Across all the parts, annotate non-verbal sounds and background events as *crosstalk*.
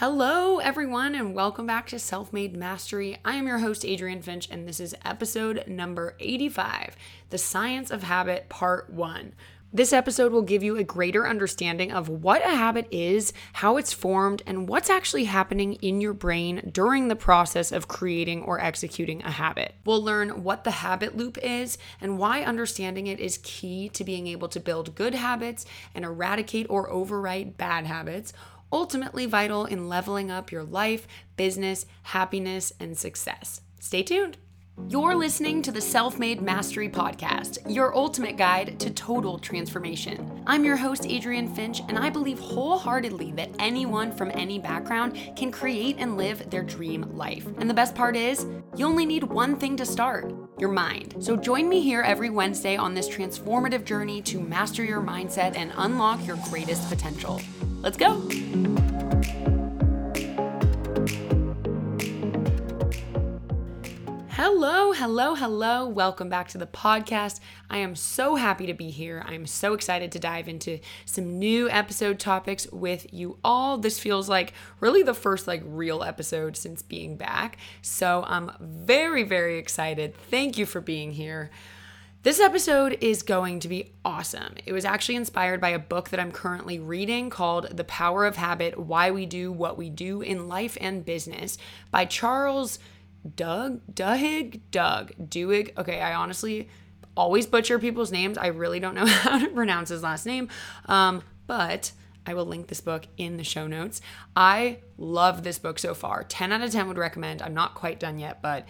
Hello, everyone, and welcome back to Self Made Mastery. I am your host, Adrienne Finch, and this is episode number 85 The Science of Habit, Part 1. This episode will give you a greater understanding of what a habit is, how it's formed, and what's actually happening in your brain during the process of creating or executing a habit. We'll learn what the habit loop is and why understanding it is key to being able to build good habits and eradicate or overwrite bad habits ultimately vital in leveling up your life, business, happiness, and success. Stay tuned. You're listening to the Self Made Mastery Podcast, your ultimate guide to total transformation. I'm your host, Adrienne Finch, and I believe wholeheartedly that anyone from any background can create and live their dream life. And the best part is, you only need one thing to start your mind. So join me here every Wednesday on this transformative journey to master your mindset and unlock your greatest potential. Let's go. Hello, hello, hello. Welcome back to the podcast. I am so happy to be here. I'm so excited to dive into some new episode topics with you all. This feels like really the first like real episode since being back. So I'm very very excited. Thank you for being here. This episode is going to be awesome. It was actually inspired by a book that I'm currently reading called The Power of Habit Why We Do What We Do in Life and Business by Charles Doug, Duhigg, Doug, Duhigg. Okay, I honestly always butcher people's names. I really don't know *laughs* how to pronounce his last name. Um, but I will link this book in the show notes. I love this book so far. 10 out of 10 would recommend. I'm not quite done yet, but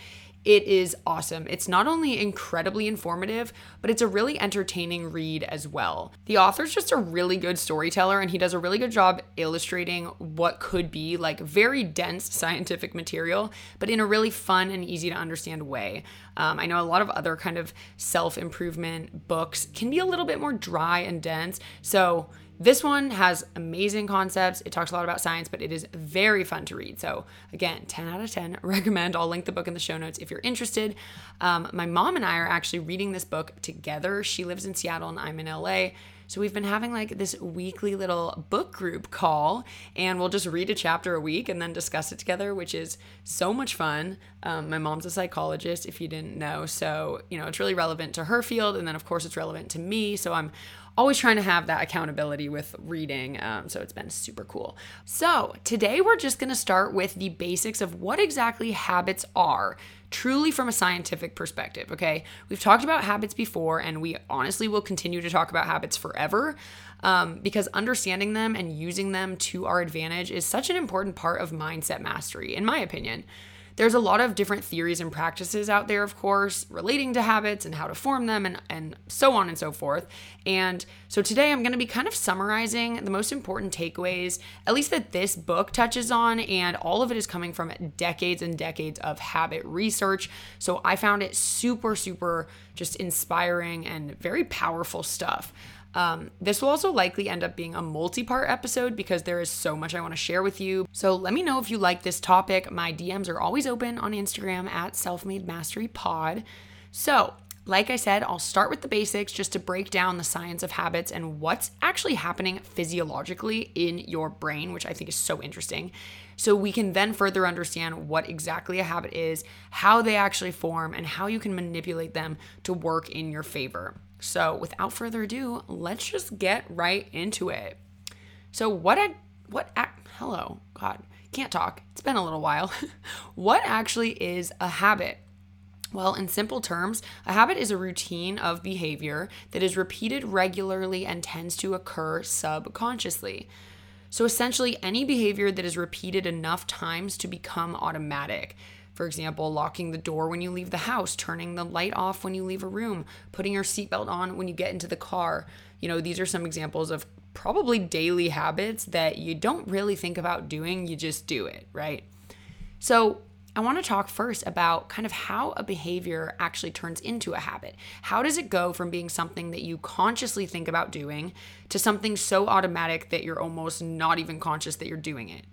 it is awesome. It's not only incredibly informative, but it's a really entertaining read as well. The author's just a really good storyteller and he does a really good job illustrating what could be like very dense scientific material, but in a really fun and easy to understand way. Um, I know a lot of other kind of self improvement books can be a little bit more dry and dense. So, this one has amazing concepts. It talks a lot about science, but it is very fun to read. So, again, 10 out of 10 *laughs* recommend. I'll link the book in the show notes if you're interested. Um, my mom and I are actually reading this book together. She lives in Seattle and I'm in LA. So we've been having like this weekly little book group call, and we'll just read a chapter a week and then discuss it together, which is so much fun. Um, my mom's a psychologist, if you didn't know. So, you know, it's really relevant to her field. And then, of course, it's relevant to me. So I'm always trying to have that accountability with reading. Um, so it's been super cool. So today we're just going to start with the basics of what exactly habits are. Truly, from a scientific perspective, okay? We've talked about habits before, and we honestly will continue to talk about habits forever um, because understanding them and using them to our advantage is such an important part of mindset mastery, in my opinion. There's a lot of different theories and practices out there, of course, relating to habits and how to form them and, and so on and so forth. And so today I'm going to be kind of summarizing the most important takeaways, at least that this book touches on, and all of it is coming from decades and decades of habit research. So I found it super, super just inspiring and very powerful stuff. Um, this will also likely end up being a multi part episode because there is so much I want to share with you. So let me know if you like this topic. My DMs are always open on Instagram at Selfmade Mastery Pod. So, like I said, I'll start with the basics just to break down the science of habits and what's actually happening physiologically in your brain, which I think is so interesting. So we can then further understand what exactly a habit is, how they actually form, and how you can manipulate them to work in your favor. So, without further ado, let's just get right into it. So, what I what hello, god, can't talk. It's been a little while. *laughs* what actually is a habit? Well, in simple terms, a habit is a routine of behavior that is repeated regularly and tends to occur subconsciously. So, essentially, any behavior that is repeated enough times to become automatic. For example, locking the door when you leave the house, turning the light off when you leave a room, putting your seatbelt on when you get into the car. You know, these are some examples of probably daily habits that you don't really think about doing, you just do it, right? So, I want to talk first about kind of how a behavior actually turns into a habit. How does it go from being something that you consciously think about doing to something so automatic that you're almost not even conscious that you're doing it?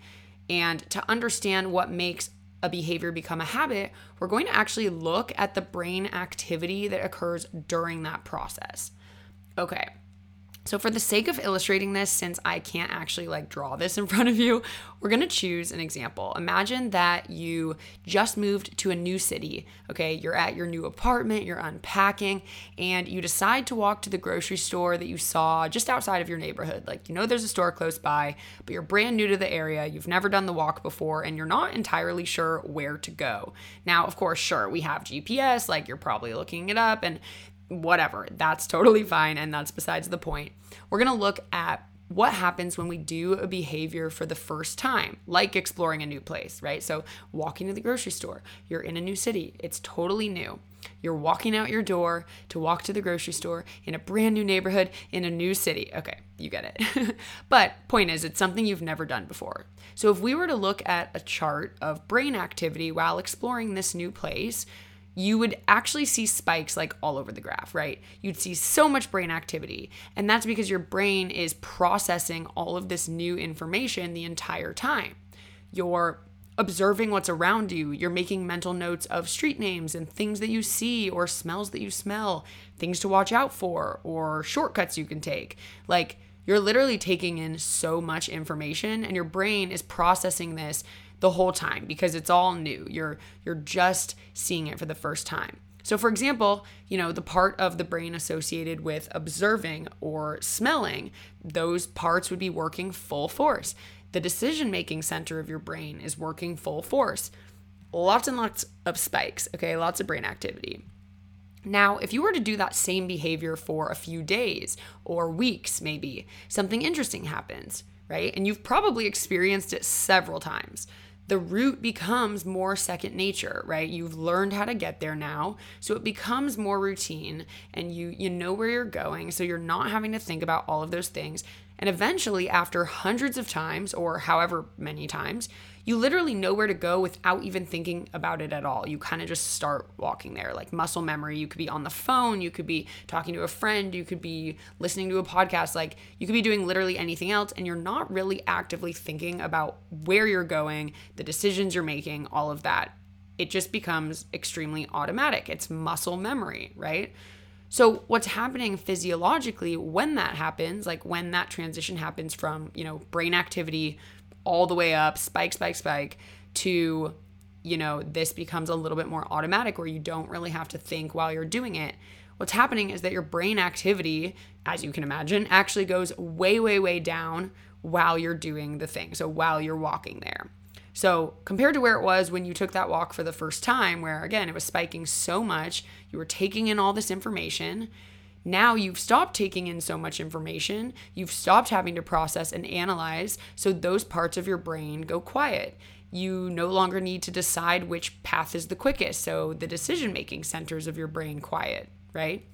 And to understand what makes a behavior become a habit, we're going to actually look at the brain activity that occurs during that process. Okay. So, for the sake of illustrating this, since I can't actually like draw this in *laughs* front of you, we're gonna choose an example. Imagine that you just moved to a new city, okay? You're at your new apartment, you're unpacking, and you decide to walk to the grocery store that you saw just outside of your neighborhood. Like, you know, there's a store close by, but you're brand new to the area, you've never done the walk before, and you're not entirely sure where to go. Now, of course, sure, we have GPS, like, you're probably looking it up, and whatever. That's totally fine. And that's besides the point. We're going to look at what happens when we do a behavior for the first time, like exploring a new place, right? So, walking to the grocery store, you're in a new city, it's totally new. You're walking out your door to walk to the grocery store in a brand new neighborhood in a new city. Okay, you get it. *laughs* but point is, it's something you've never done before. So if we were to look at a chart of brain activity while exploring this new place, you would actually see spikes like all over the graph, right? You'd see so much brain activity. And that's because your brain is processing all of this new information the entire time. You're observing what's around you. You're making mental notes of street names and things that you see or smells that you smell, things to watch out for, or shortcuts you can take. Like, you're literally taking in so much information, and your brain is processing this the whole time because it's all new. You're you're just seeing it for the first time. So for example, you know, the part of the brain associated with observing or smelling, those parts would be working full force. The decision-making center of your brain is working full force. Lots and lots of spikes, okay? Lots of brain activity. Now, if you were to do that same behavior for a few days or weeks, maybe, something interesting happens, right? And you've probably experienced it several times the route becomes more second nature, right? You've learned how to get there now, so it becomes more routine and you you know where you're going, so you're not having to think about all of those things. And eventually after hundreds of times or however many times, you literally know where to go without even thinking about it at all. You kind of just start walking there, like muscle memory. You could be on the phone, you could be talking to a friend, you could be listening to a podcast, like you could be doing literally anything else, and you're not really actively thinking about where you're going, the decisions you're making, all of that. It just becomes extremely automatic. It's muscle memory, right? So what's happening physiologically when that happens, like when that transition happens from, you know, brain activity all the way up, spike, spike, spike, to, you know, this becomes a little bit more automatic where you don't really have to think while you're doing it. What's happening is that your brain activity, as you can imagine, actually goes way, way, way down while you're doing the thing. So while you're walking there. So, compared to where it was when you took that walk for the first time, where again, it was spiking so much, you were taking in all this information, now you've stopped taking in so much information, you've stopped having to process and analyze, so those parts of your brain go quiet. You no longer need to decide which path is the quickest, so the decision making centers of your brain quiet, right?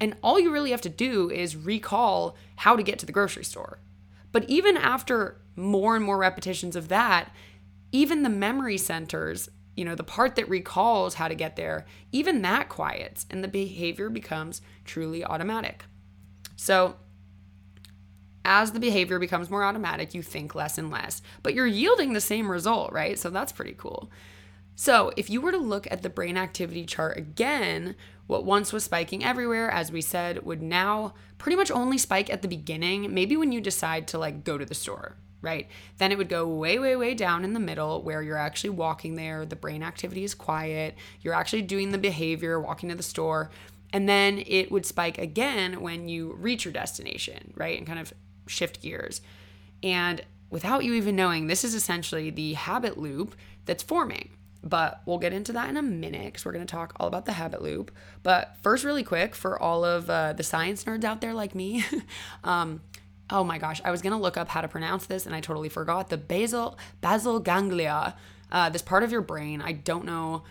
And all you really have to do is recall how to get to the grocery store. But even after more and more repetitions of that, even the memory centers you know, the part that recalls how to get there, even that quiets and the behavior becomes truly automatic. So, as the behavior becomes more automatic, you think less and less, but you're yielding the same result, right? So, that's pretty cool. So, if you were to look at the brain activity chart again, what once was spiking everywhere, as we said, would now pretty much only spike at the beginning, maybe when you decide to like go to the store, right? Then it would go way, way, way down in the middle where you're actually walking there, the brain activity is quiet, you're actually doing the behavior, walking to the store. And then it would spike again when you reach your destination, right? And kind of shift gears. And without you even knowing, this is essentially the habit loop that's forming. But we'll get into that in a minute because we're going to talk all about the habit loop. But first, really quick, for all of uh, the science nerds out there like me, *laughs* um, oh my gosh, I was gonna look up how to pronounce this and I totally forgot. The basal basal ganglia, uh, this part of your brain. I don't know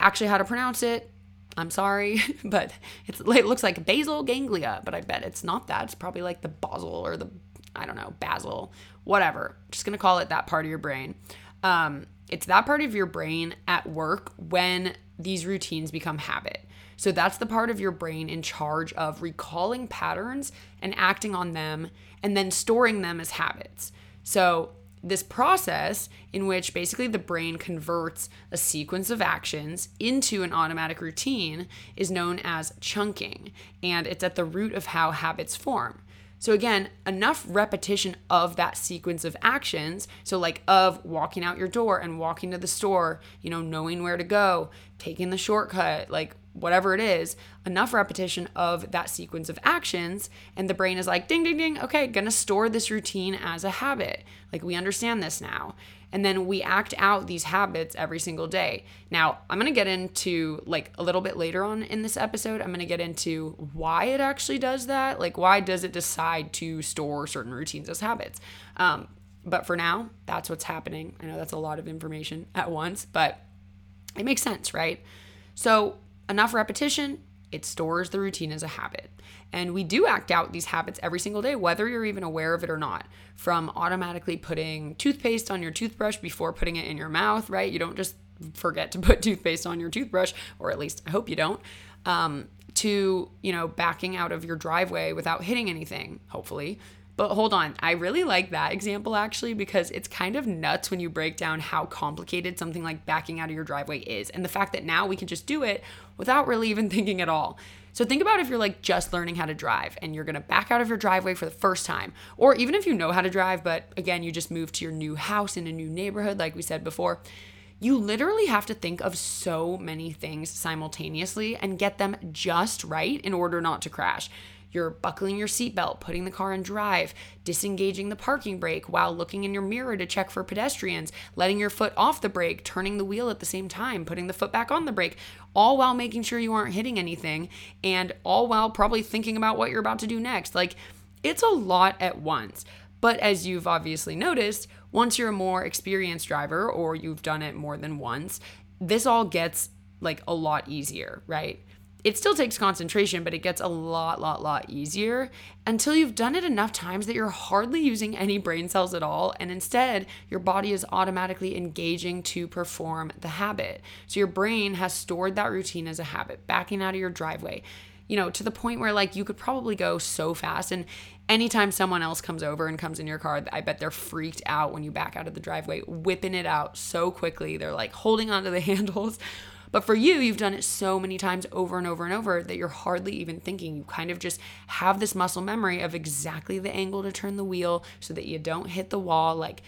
actually how to pronounce it. I'm sorry, *laughs* but it looks like basal ganglia, but I bet it's not that. It's probably like the basal or the I don't know basal, whatever. Just gonna call it that part of your brain. Um, it's that part of your brain at work when these routines become habit. So that's the part of your brain in charge of recalling patterns and acting on them and then storing them as habits. So this process in which basically the brain converts a sequence of actions into an automatic routine is known as chunking and it's at the root of how habits form. So, again, enough repetition of that sequence of actions. So, like of walking out your door and walking to the store, you know, knowing where to go, taking the shortcut, like whatever it is, enough repetition of that sequence of actions. And the brain is like, ding, ding, ding, okay, gonna store this routine as a habit. Like, we understand this now and then we act out these habits every single day. Now, I'm to get into like a little bit later on in this episode, I'm to get into why it actually does that. Like, why does it decide to store certain routines as habits? Um, but for now, that's what's happening. I know that's a lot of information at once, but it makes sense, right? So, enough repetition, it stores the routine as a habit. And we do act out these habits every single day, whether you're even aware of it or not. From automatically putting toothpaste on your toothbrush before putting it in your mouth, right? You don't just forget to put *laughs* toothpaste on your toothbrush, or at least I hope you don't. Um, to, you know, backing out of your driveway without hitting anything, hopefully. But hold on, I really like that example actually because it's kind of nuts when you break down how complicated something like backing out of your driveway is and the fact that now we can just do it without really even *laughs* thinking at all. So think about if you're like just learning how to drive and you're gonna back out of your driveway for the first time, or even if you know how to drive, but again, you just moved to your new house in a new neighborhood, like we said before. You literally have to think of so many things simultaneously and get them just right in order not to crash. You're buckling your seatbelt, putting the car in drive, disengaging the parking brake while looking in your mirror to check for pedestrians, letting your foot off the brake, turning the wheel at the same time, putting the foot back on the brake, all while making sure you aren't hitting anything, and all while probably thinking about what you're about to do next. Like, it's a lot at once. But as you've obviously noticed, once you're a more experienced driver or you've done it more than once, this all gets like a lot easier, right? It still takes concentration, but it gets a lot, lot, lot easier until you've done it enough times that you're hardly using any brain cells at all. And instead, your body is automatically engaging to perform the habit. So your brain has stored that routine as a habit, backing out of your driveway, you know, to the point where like you could probably go so fast. And anytime someone else comes over and comes in your car, I bet they're freaked out when you back out of the driveway, whipping it out so quickly. They're like holding onto the *laughs* handles but for you, you've done it so many times over and over and over that you're hardly even thinking. You kind of just have this muscle memory of exactly the angle to turn the wheel so that you don't hit the wall, like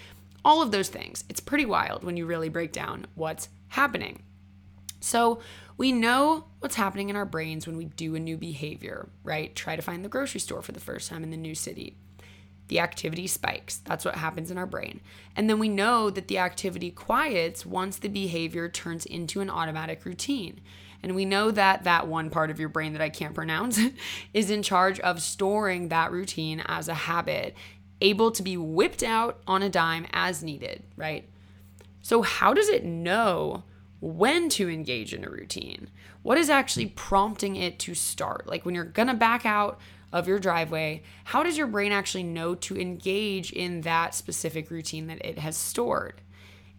all of those things. It's pretty wild when you really break down what's happening. So, we know what's happening in our brains when we do a new behavior, right? Try to find the grocery store for the first time in the new city the activity spikes. That's what happens in our brain. And then we know that the activity quiets once the behavior turns into an automatic routine. And we know that that one part of your brain that I can't pronounce *laughs* is in charge of storing that routine as a habit, able to be whipped out on a dime as needed, right? So, how does it know when to engage in a routine? What is actually prompting it to start? Like when you're gonna back out of your driveway, how does your brain actually know to engage in that specific routine that it has stored?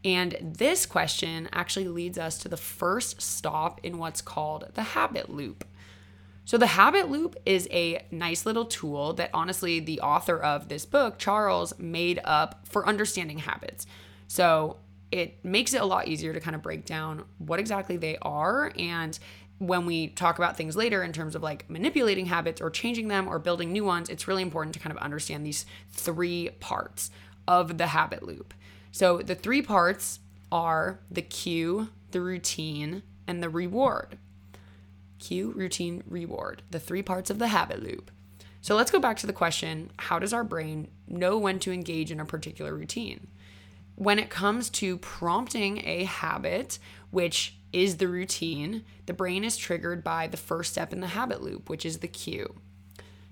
And this question actually leads us to the first stop in what's called the habit loop. So, the habit loop is a nice little tool that honestly the author of this book, Charles, made up for understanding habits. So, it makes it a lot easier to kind of break down what exactly they are and when we talk about things later in terms of like manipulating habits or changing them or building new ones, it's really important to kind of understand these three parts of the habit loop. So the three parts are the cue, the routine, and the reward. Cue, routine, reward, the three parts of the habit loop. So let's go back to the question how does our brain know when to engage in a particular routine? When it comes to prompting a habit, which is the routine, the brain is triggered by the first step in the habit loop, which is the cue.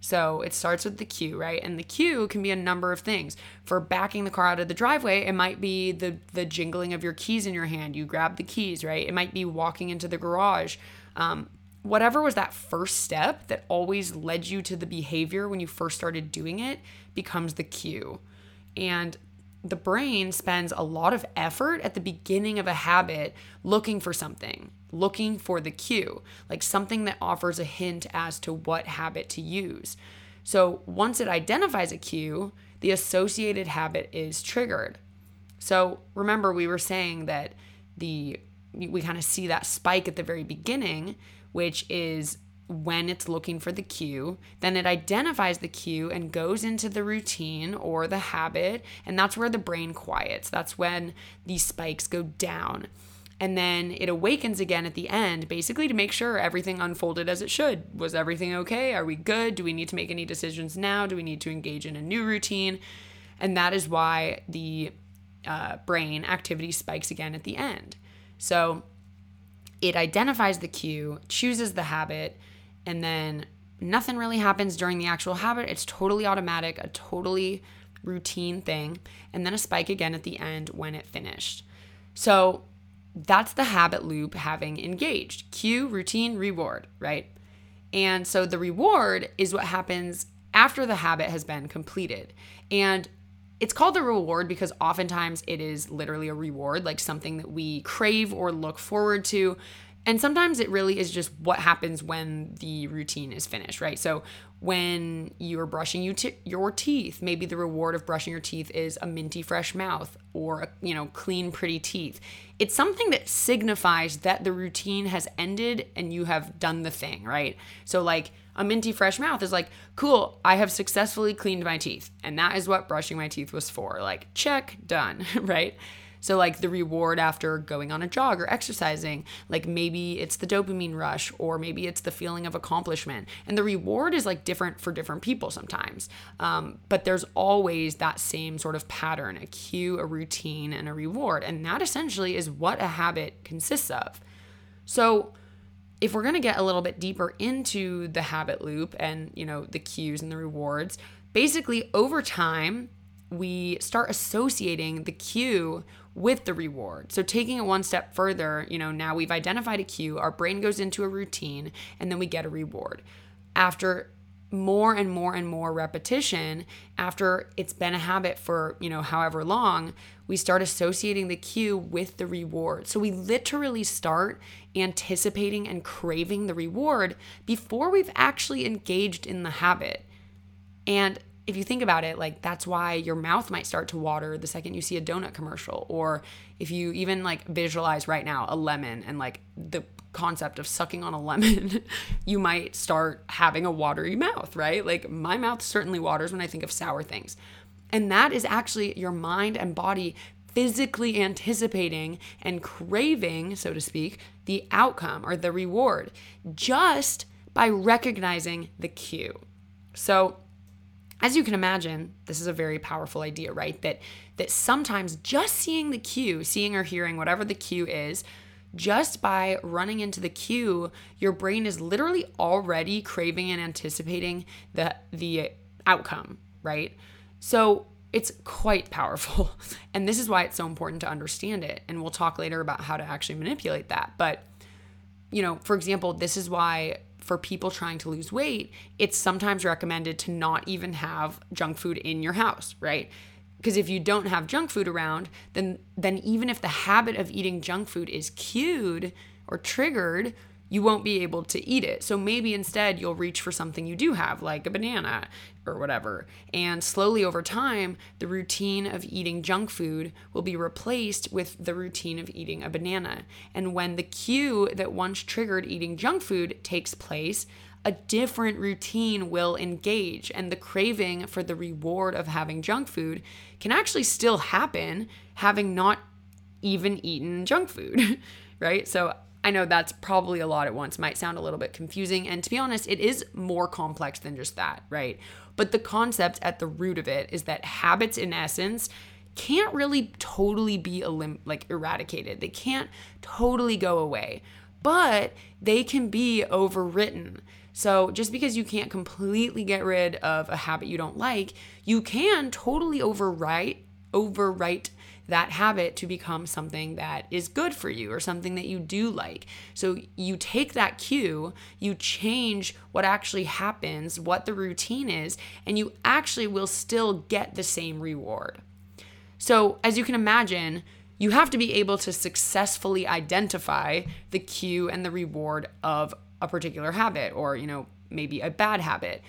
So it starts with the cue, right? And the cue can be a number of things. For backing the car out of the driveway, it might be the the jingling of your keys in your hand. You grab the keys, right? It might be walking into the garage. Um, whatever was that first step that always led you to the behavior when you first started doing it becomes the cue. And the brain spends a lot of effort at the beginning of a habit looking for something, looking for the cue, like something that offers a hint as to what habit to use. So once it identifies a cue, the associated habit is triggered. So remember, we were saying that the we kind of see that spike at the very beginning, which is when it's looking for the cue. Then it identifies the cue and goes into the routine or the habit. And that's where the brain quiets. That's when these spikes go down. And then it awakens again at the end, basically to make sure everything unfolded as it should. Was everything okay? Are we good? Do we need to make any decisions now? Do we need to engage in a new routine? And that is why the uh, brain activity spikes again at the end. So it identifies the cue, chooses the habit, and then nothing really happens during the actual habit. It's totally automatic, a totally routine thing, and then a spike again at the end when it finished. So that's the habit loop having engaged cue, routine, reward, right? And so the reward is what happens after the habit has been completed. And it's called the reward because oftentimes it is literally a reward, like something that we crave or look forward to. And sometimes it really is just what happens when the routine is finished, right? So when you're brushing you t- your teeth, maybe the reward of brushing your teeth is a minty fresh mouth or a, you know, clean pretty teeth. It's something that signifies that the routine has ended and you have done the thing, right? So like a minty fresh mouth is like, cool, I have successfully cleaned my teeth. And that is what brushing my teeth was for. Like, check, done, *laughs* right? So, like the reward after going on a jog or exercising, like maybe it's the dopamine rush or maybe it's the feeling of accomplishment. And the reward is like different for different people sometimes. Um, but there's always that same sort of pattern a cue, a routine, and a reward. And that essentially is what a habit consists of. So, if we're going to get a little bit deeper into the habit loop and you know the cues and the rewards basically over time we start associating the cue with the reward. So taking it one step further, you know, now we've identified a cue, our brain goes into a routine, and then we get a reward. After more and more and more repetition, after it's been a habit for, you know, however long, we start associating the cue with the reward. So we literally start anticipating and craving the reward before we've actually engaged in the habit. And if you think about it, like that's why your mouth might start to water the second you see a donut commercial. Or if you even like visualize right now a lemon and like the concept of sucking on a lemon, *laughs* you might start having a watery mouth, right? Like my mouth certainly waters when I think of sour things. And that is actually your mind and body physically anticipating and craving, so to speak, the outcome or the reward just by recognizing the cue. So, as you can imagine, this is a very powerful idea, right? That that sometimes just seeing the cue, seeing or hearing whatever the cue is, just by running into the cue, your brain is literally already craving and anticipating the the outcome, right? So it's quite powerful. *laughs* And this is why it's so important to understand it. And we'll talk later about how to actually manipulate that. But you know, for example, this is why for people trying to lose weight, it's sometimes recommended to not even have junk food in your house, right? Because if you don't have junk food around, then then even if the habit of eating junk food is cued or triggered, you won't be able to eat it. So maybe instead you'll reach for something you do have, like a banana or whatever. And slowly over time, the routine of eating junk food will be replaced with the routine of eating a banana. And when the cue that once triggered eating junk food takes place, a different routine will engage, and the craving for the reward of having junk food can actually still happen having not even eaten junk food, *laughs* right? So I know that's probably a lot at once, might sound a little bit confusing. And to be honest, it is more complex than just that, right? But the concept at the root of it is that habits, in essence, can't really totally be elim- like eradicated. They can't totally go away, but they can be overwritten. So just because you can't completely get rid of a habit you don't like, you can totally overwrite overwrite that habit to become something that is good for you or something that you do like. So you take that cue, you change what actually happens, what the routine is, and you actually will still get the same reward. So, as you can imagine, you have to be able to successfully identify the cue and the reward of a particular habit or, you know, maybe a bad habit.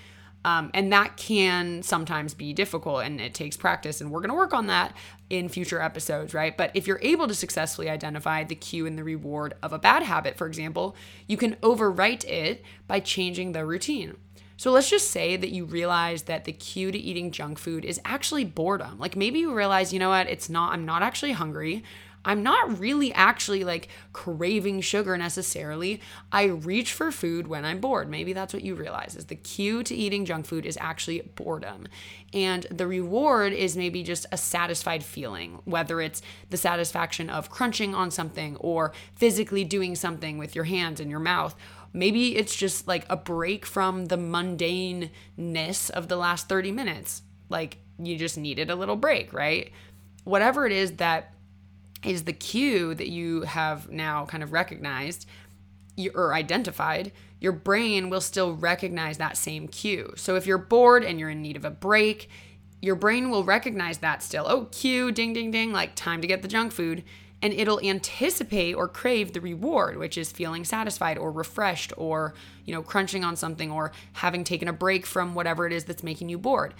Um, and that can sometimes be difficult and it takes practice. And we're going to work on that in future episodes, right? But if you're able to successfully identify the cue and the reward of a bad habit, for example, you can overwrite it by changing the routine. So let's just say that you realize that the cue to eating junk food is actually boredom. Like maybe you realize, you know what, it's not, I'm not actually hungry. I'm not really actually like craving sugar necessarily. I reach for food when I'm bored. Maybe that's what you realize is the cue to eating junk food is actually boredom. And the reward is maybe just a satisfied feeling, whether it's the satisfaction of crunching on something or physically doing something with your hands and your mouth. Maybe it's just like a break from the mundaneness of the last 30 minutes. Like you just needed a little break, right? Whatever it is that is the cue that you have now kind of recognized or identified, your brain will still recognize that same cue. So if you're bored and you're in need of a break, your brain will recognize that still. Oh, cue, ding, ding, ding, like time to get the junk food. And it'll anticipate or crave the reward, which is feeling satisfied or refreshed or, you know, crunching on something or having taken a break from whatever it is that's making you bored.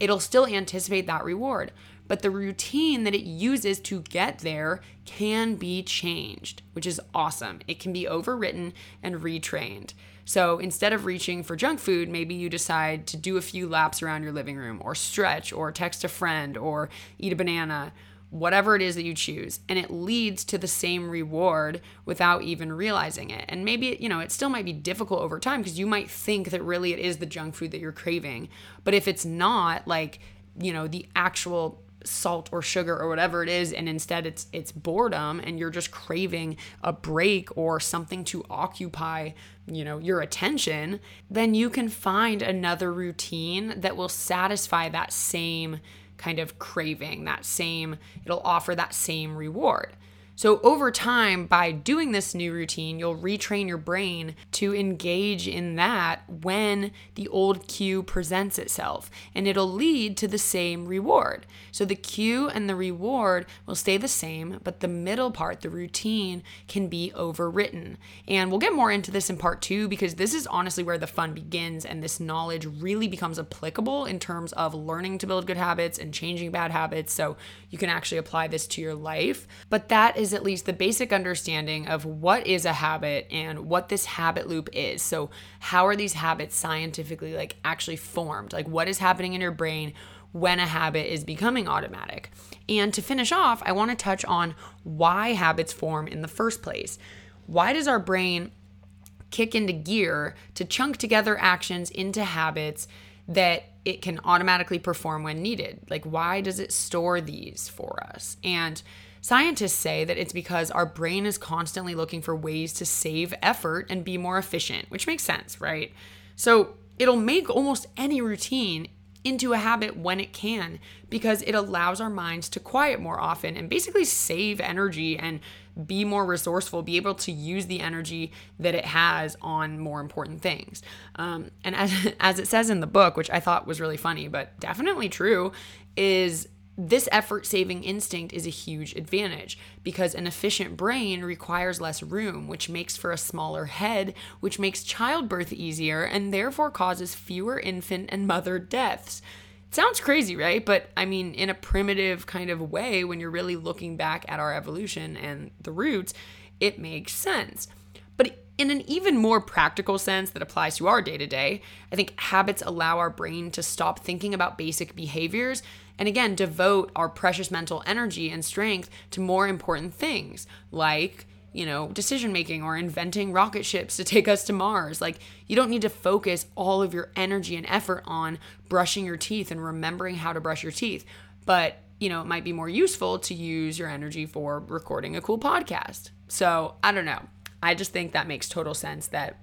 It'll still anticipate that reward but the routine that it uses to get there can be changed, which is awesome. It can be overwritten and retrained. So instead of reaching for junk food, maybe you decide to do a few laps around your living room, or stretch, or text a friend, or eat a banana, whatever it is that you choose. And it leads to the same reward without even realizing it. And maybe, you know, it still might be difficult over time because you might think that really it is the junk food that you're craving. But if it's not, like, you know, the actual salt or sugar or whatever it is and instead it's it's boredom and you're just craving a break or something to occupy you know your attention then you can find another routine that will satisfy that same kind of craving that same it'll offer that same reward so, over time, by doing this new routine, you'll retrain your brain to engage in that when the old cue presents itself, and it'll lead to the same reward. So, the cue and the reward will stay the same, but the middle part, the routine, can be overwritten. And we'll get more into this in part two because this is honestly where the fun begins, and this knowledge really becomes applicable in terms of learning to build good habits and changing bad habits. So, you can actually apply this to your life. But that is is at least the basic understanding of what is a habit and what this habit loop is. So, how are these habits scientifically like actually formed? Like what is happening in your brain when a habit is becoming automatic? And to finish off, I want to touch on why habits form in the first place. Why does our brain kick into gear to chunk together actions into habits that it can automatically perform when needed? Like, why does it store these for us? And Scientists say that it's because our brain is constantly looking for ways to save effort and be more efficient, which makes sense, right? So it'll make almost any routine into a habit when it can because it allows our minds to quiet more often and basically save energy and be more resourceful, be able to use the energy that it has on more important things. Um, and as, *laughs* as it says in the book, which I thought was really funny, but definitely true, is this effort saving instinct is a huge advantage because an efficient brain requires less room, which makes for a smaller head, which makes childbirth easier and therefore causes fewer infant and mother deaths. It sounds crazy, right? But I mean, in a primitive kind of way, when you're really looking back at our evolution and the roots, it makes sense. In an even more practical sense that applies to our day to day, I think habits allow our brain to stop thinking about basic behaviors and again, devote our precious mental energy and strength to more important things like, you know, decision making or inventing rocket ships to take us to Mars. Like, you don't need to focus all of your energy and effort on brushing your teeth and remembering how to brush your teeth. But, you know, it might be more useful to use your energy for recording a cool podcast. So, I don't know. I just think that makes total sense that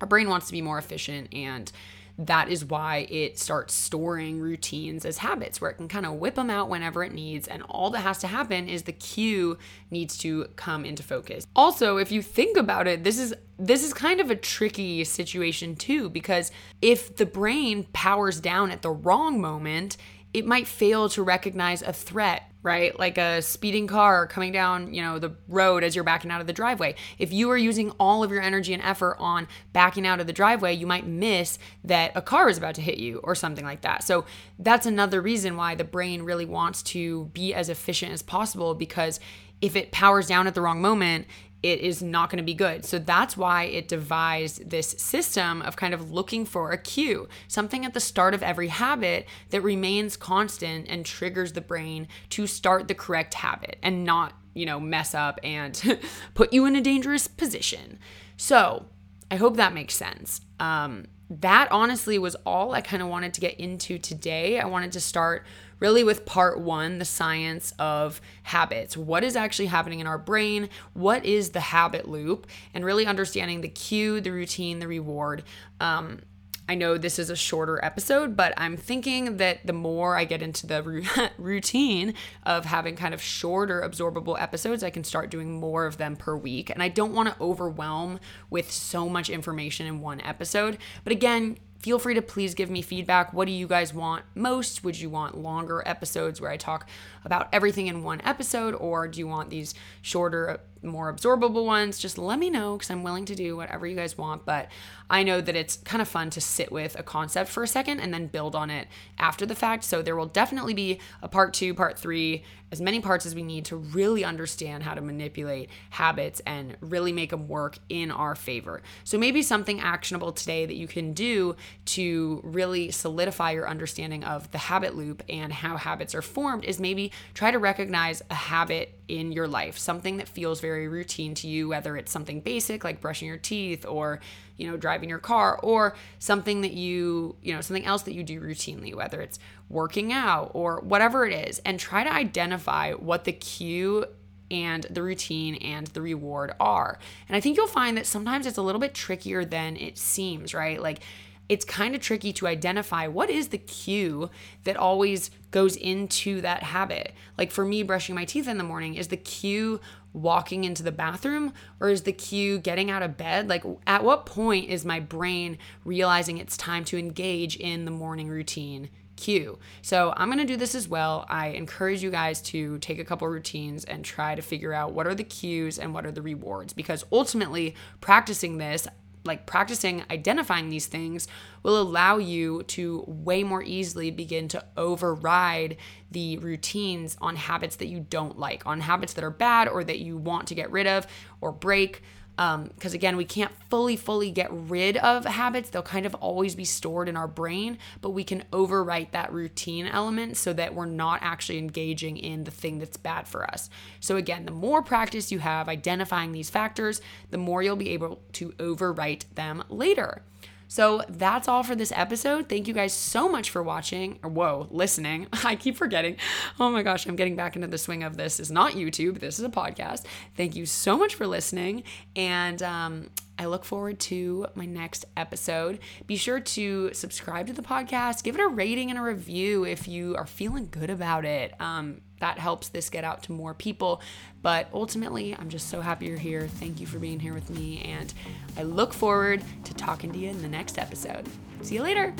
our brain wants to be more efficient and that is why it starts storing routines as habits where it can kind of whip them out whenever it needs and all that has to happen is the cue needs to come into focus. Also, if you think about it, this is this is kind of a tricky situation too because if the brain powers down at the wrong moment, it might fail to recognize a threat right? Like a speeding car coming down, you know, the road as you're backing out of the driveway. If you are using all of your energy and effort on backing out of the driveway, you might miss that a car is about to hit you or something like that. So that's another reason why the brain really wants to be as efficient as possible because if it powers down at the wrong moment, it is not going to be good. So that's why it devised this system of kind of looking for a cue, something at the start of every habit that remains constant and triggers the brain to start the correct habit and not, you know, mess up and *laughs* put you in a dangerous position. So I hope that makes sense. Um, that honestly was all I kind of wanted to get into today. I wanted to start really with part one the science of habits. What is actually happening in our brain? What is the habit loop? And really understanding the cue, the routine, the reward. Um, I know this is a shorter episode, but I'm thinking that the more I get into the *laughs* routine of having kind of shorter absorbable episodes, I can start doing more of them per week. And I don't want to overwhelm with so much information in one episode. But again, feel free to please give me feedback. What do you guys want most? Would you want longer episodes where I talk about everything in one episode, or do you want these shorter, more absorbable ones? Just let me know because I'm willing to do whatever you guys want. But I know that it's kind of fun to sit with a concept for a second and then build on it after the fact. So there will definitely be a part two, part three, as many parts as we need to really understand how to manipulate habits and really make them work in our favor. So maybe something actionable today that you can do to really solidify your understanding of the habit loop and how habits are formed is maybe try to recognize a habit in your life, something that feels very routine to you, whether it's something basic like brushing your teeth or, you know, driving your car, or something that you, you know, something else that you do routinely, whether it's working out or whatever it is, and try to identify what the cue and the routine and the reward are. And I think you'll find that sometimes it's a little bit trickier than it seems, right? Like, it's kind of tricky to identify what is the cue that always goes into that habit. Like for me, brushing my teeth in the morning, is the cue walking into the bathroom or is the cue getting out of bed? Like, at what point is my brain realizing it's time to engage in the morning routine? cue. So I'm going to do this as well. I encourage you guys to take a couple routines and try to figure out what are the cues and what are the rewards because ultimately practicing this like practicing identifying these things will allow you to way more easily begin to override the routines on habits that you don't like, on habits that are bad or that you want to get rid of or break because um, again we can't fully fully get rid of habits. They'll kind of always be stored in our brain but we can overwrite that routine element so that we're not actually engaging in the thing that's bad for us. So again the more practice you have identifying these factors the more you'll be able to overwrite them later so that's all for this episode. Thank you guys so much for watching, or whoa, listening. *laughs* I keep forgetting. Oh my gosh, I'm getting back into the swing of this. this Is not YouTube, this is a podcast. Thank you so much for listening. And um, I look forward to my next episode. Be sure to subscribe to the podcast, give it a rating and a review if you are feeling good about it. Um, that helps this get out to more people. But ultimately, I'm just so happy you're here. Thank you for being here with me. And I look forward to talking to you in the next episode. See you later.